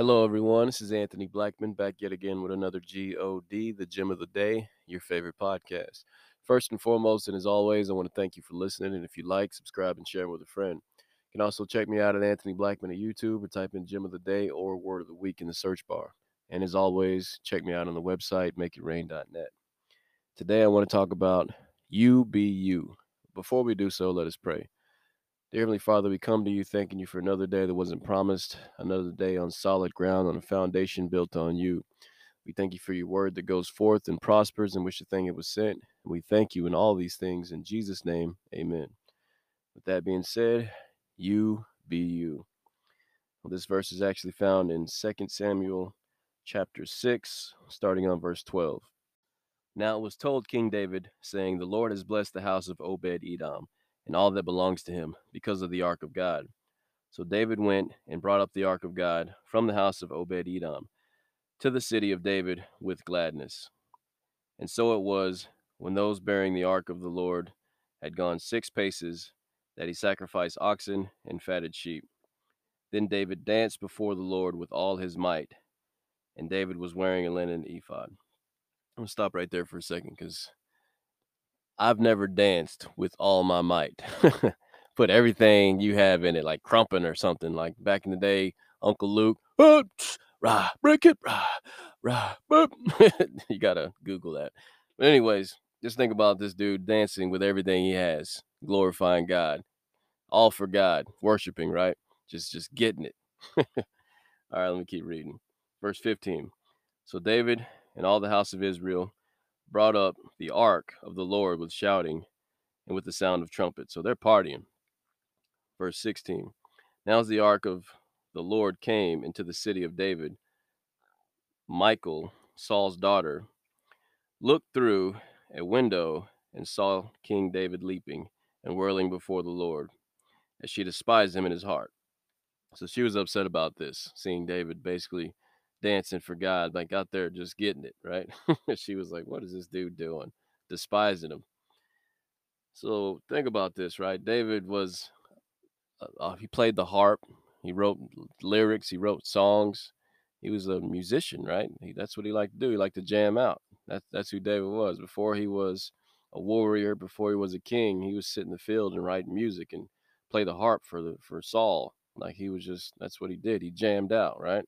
Hello, everyone. This is Anthony Blackman back yet again with another GOD, the Gem of the Day, your favorite podcast. First and foremost, and as always, I want to thank you for listening. And if you like, subscribe and share with a friend. You can also check me out at Anthony Blackman at YouTube or type in Gem of the Day or Word of the Week in the search bar. And as always, check me out on the website, makeitrain.net. Today, I want to talk about you be you. Before we do so, let us pray. Dear Heavenly Father, we come to you thanking you for another day that wasn't promised, another day on solid ground, on a foundation built on you. We thank you for your word that goes forth and prospers in which the thing it was sent. We thank you in all these things. In Jesus' name, amen. With that being said, you be you. Well, this verse is actually found in 2 Samuel chapter 6, starting on verse 12. Now it was told King David, saying, The Lord has blessed the house of Obed Edom and all that belongs to him because of the ark of God. So David went and brought up the ark of God from the house of Obed Edom to the city of David with gladness. And so it was when those bearing the ark of the Lord had gone six paces that he sacrificed oxen and fatted sheep. Then David danced before the Lord with all his might, and David was wearing a linen ephod. I'm gonna stop right there for a second because I've never danced with all my might. Put everything you have in it, like crumping or something. Like back in the day, Uncle Luke, oh, rah, break it, rah, rah, you gotta Google that. But anyways, just think about this dude dancing with everything he has, glorifying God, all for God, worshiping, right? Just just getting it. all right, let me keep reading. Verse 15. So David and all the house of Israel brought up the ark of the Lord with shouting and with the sound of trumpets. So they're partying. Verse 16. Now as the ark of the Lord came into the city of David, Michal, Saul's daughter, looked through a window and saw King David leaping and whirling before the Lord, as she despised him in his heart. So she was upset about this, seeing David basically dancing for God, like out there just getting it, right? she was like, What is this dude doing? Despising him. So think about this, right? David was, uh, uh, he played the harp, he wrote lyrics, he wrote songs. He was a musician, right? He, that's what he liked to do. He liked to jam out. That's that's who David was. Before he was a warrior, before he was a king, he was sitting in the field and writing music and play the harp for the for Saul. Like he was just that's what he did. He jammed out, right?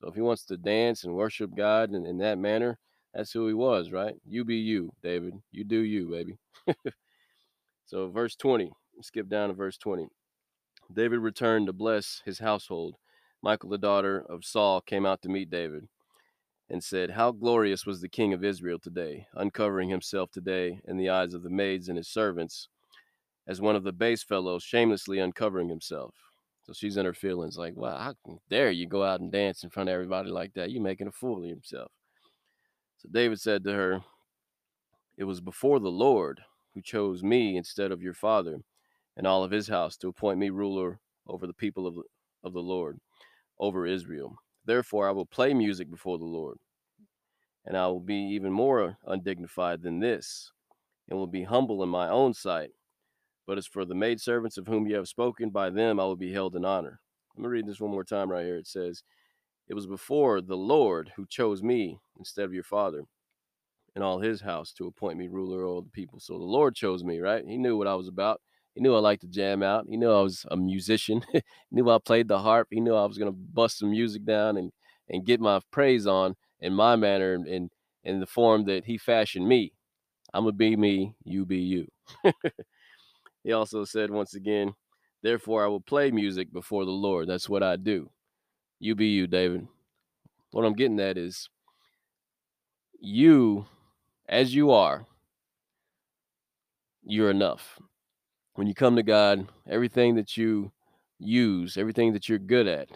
So if he wants to dance and worship God in, in that manner, that's who he was, right? You be you, David. You do you, baby. so verse 20, skip down to verse 20. David returned to bless his household. Michal, the daughter of Saul, came out to meet David and said, How glorious was the king of Israel today, uncovering himself today in the eyes of the maids and his servants, as one of the base fellows shamelessly uncovering himself. So she's in her feelings, like, "Wow, how dare you go out and dance in front of everybody like that? You're making a fool of yourself." So David said to her, "It was before the Lord who chose me instead of your father and all of his house to appoint me ruler over the people of, of the Lord, over Israel. Therefore, I will play music before the Lord, and I will be even more undignified than this, and will be humble in my own sight but as for the maidservants of whom you have spoken, by them I will be held in honor. Let me read this one more time right here. It says, It was before the Lord who chose me instead of your father and all his house to appoint me ruler over the people. So the Lord chose me, right? He knew what I was about. He knew I liked to jam out. He knew I was a musician. he knew I played the harp. He knew I was going to bust some music down and, and get my praise on in my manner and in, in the form that he fashioned me. I'm going to be me, you be you. He also said once again, Therefore I will play music before the Lord. That's what I do. You be you, David. What I'm getting at is you, as you are, you're enough. When you come to God, everything that you use, everything that you're good at,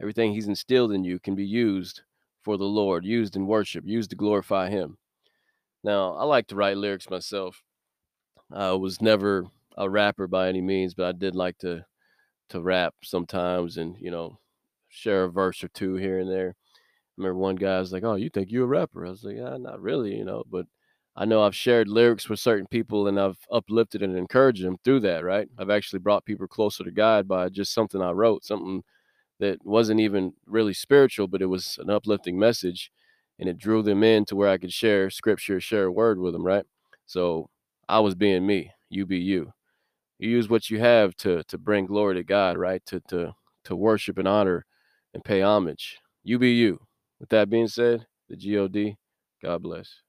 everything He's instilled in you can be used for the Lord, used in worship, used to glorify Him. Now, I like to write lyrics myself. I was never a rapper by any means, but I did like to to rap sometimes and you know share a verse or two here and there. I remember one guy was like, "Oh, you think you're a rapper?" I was like, "Yeah, not really, you know." But I know I've shared lyrics with certain people and I've uplifted and encouraged them through that. Right? I've actually brought people closer to God by just something I wrote, something that wasn't even really spiritual, but it was an uplifting message and it drew them in to where I could share scripture, share a word with them, right? So I was being me, you be you. You use what you have to to bring glory to God, right? To to to worship and honor and pay homage. You be you. With that being said, the God, God bless.